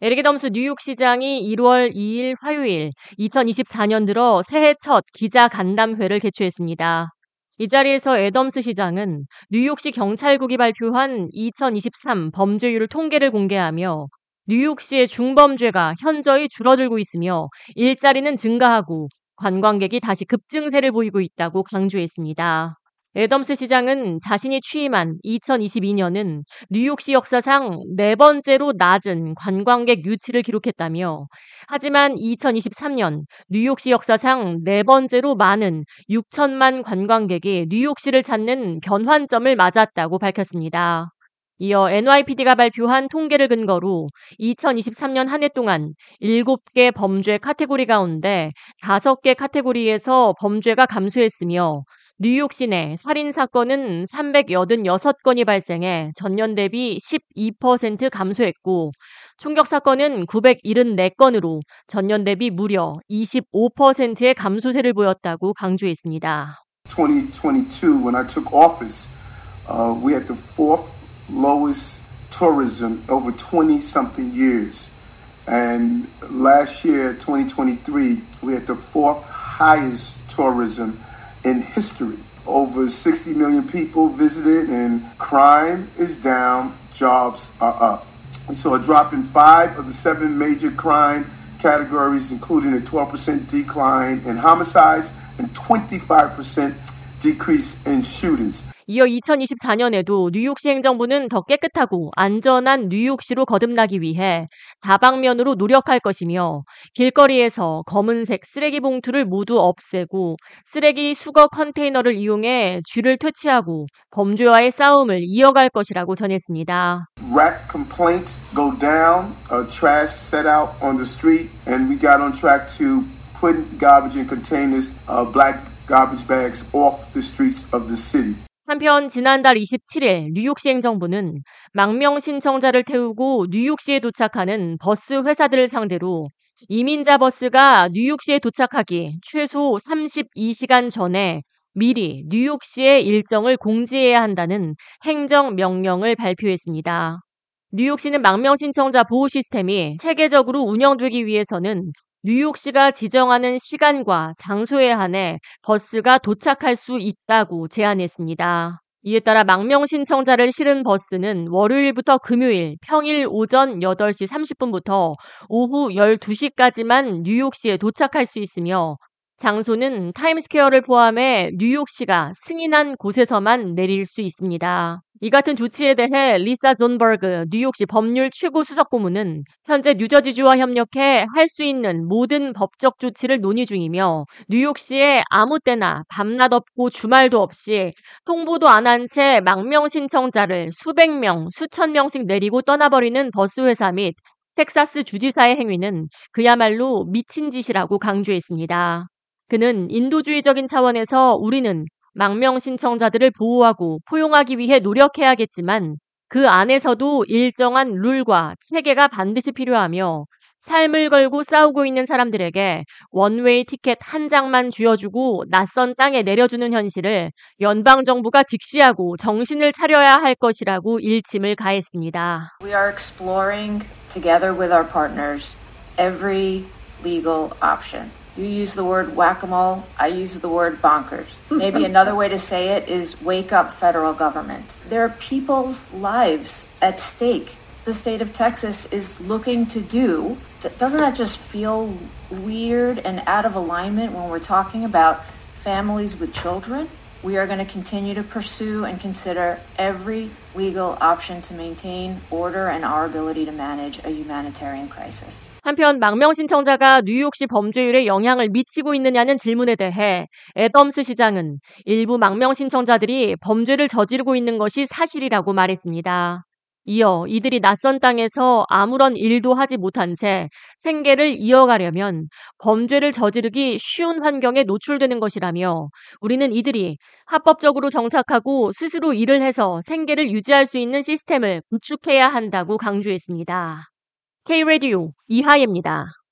에릭 덤스 뉴욕 시장이 1월 2일 화요일 2024년 들어 새해 첫 기자 간담회를 개최했습니다. 이 자리에서 애덤스 시장은 뉴욕시 경찰국이 발표한 2023 범죄율 통계를 공개하며 뉴욕시의 중범죄가 현저히 줄어들고 있으며 일자리는 증가하고 관광객이 다시 급증세를 보이고 있다고 강조했습니다. 애덤스 시장은 자신이 취임한 2022년은 뉴욕시 역사상 네 번째로 낮은 관광객 유치를 기록했다며 하지만 2023년 뉴욕시 역사상 네 번째로 많은 6천만 관광객이 뉴욕시를 찾는 변환점을 맞았다고 밝혔습니다. 이어 NYPD가 발표한 통계를 근거로 2023년 한 해 동안 7개 범죄 카테고리 가운데 5개 카테고리에서 범죄가 감소했으며 뉴욕 시내 살인 사건은 386건이 발생해 전년 대비 12% 감소했고 총격 사건은 974건으로 전년 대비 무려 25%의 감소세를 보였다고 강조했습니다. 2022 when I took office, uh, we had the fourth lowest tourism over 20 something years. And last year, 2023, we had the fourth highest tourism in history. Over 60 million people visited, and crime is down, jobs are up. We saw a drop in five of the seven major crime categories, including a 12% decline in homicides and 25% decrease in shootings. 이어 2024년에도 뉴욕시 행정부는 더 깨끗하고 안전한 뉴욕시로 거듭나기 위해 다방면으로 노력할 것이며 길거리에서 검은색 쓰레기 봉투를 모두 없애고 쓰레기 수거 컨테이너를 이용해 쥐를 퇴치하고 범죄와의 싸움을 이어갈 것이라고 전했습니다. Rat complaints go down, uh, trash set out on the street, and we got on track to put garbage in containers, uh, black garbage bags off the streets of the city. 한편 지난달 27일 뉴욕시 행정부는 망명 신청자를 태우고 뉴욕시에 도착하는 버스 회사들을 상대로 이민자 버스가 뉴욕시에 도착하기 최소 32시간 전에 미리 뉴욕시에 일정을 공지해야 한다는 행정 명령을 발표했습니다. 뉴욕시는 망명 신청자 보호 시스템이 체계적으로 운영되기 위해서는 뉴욕시가 지정하는 시간과 장소에 한해 버스가 도착할 수 있다고 제안했습니다. 이에 따라 망명 신청자를 실은 버스는 월요일부터 금요일 평일 오전 8시 30분부터 오후 12시까지만 뉴욕시에 도착할 수 있으며 장소는 타임스퀘어를 포함해 뉴욕시가 승인한 곳에서만 내릴 수 있습니다. 이 같은 조치에 대해 리사 존버그 뉴욕시 법률 최고 수석 고문은 현재 뉴저지주와 협력해 할 수 있는 모든 법적 조치를 논의 중이며 뉴욕시에 아무 때나 밤낮 없고 주말도 없이 통보도 안 한 채 망명 신청자를 수백 명, 수천 명씩 내리고 떠나버리는 버스 회사 및 텍사스 주지사의 행위는 그야말로 미친 짓이라고 강조했습니다. 그는 인도주의적인 차원에서 우리는 망명 신청자들을 보호하고 포용하기 위해 노력해야겠지만 그 안에서도 일정한 룰과 체계가 반드시 필요하며 삶을 걸고 싸우고 있는 사람들에게 원웨이 티켓 한 장만 쥐어주고 낯선 땅에 내려주는 현실을 연방정부가 직시하고 정신을 차려야 할 것이라고 일침을 가했습니다. We are exploring together with our partners every legal option. You use the word whack a mole, I use the word bonkers. Maybe another way to say it is wake up, federal government. There are people's lives at stake. The state of Texas is looking to do. Doesn't that just feel weird and out of alignment when we're talking about families with children? We are going to continue to pursue and consider every legal option to maintain order and our ability to manage a humanitarian crisis. 한편 망명 신청자가 뉴욕시 범죄율에 영향을 미치고 있느냐는 질문에 대해 애덤스 시장은 일부 망명 신청자들이 범죄를 저지르고 있는 것이 사실이라고 말했습니다. 이어 이들이 낯선 땅에서 아무런 일도 하지 못한 채 생계를 이어가려면 범죄를 저지르기 쉬운 환경에 노출되는 것이라며 우리는 이들이 합법적으로 정착하고 스스로 일을 해서 생계를 유지할 수 있는 시스템을 구축해야 한다고 강조했습니다. K-Radio 이하예입니다.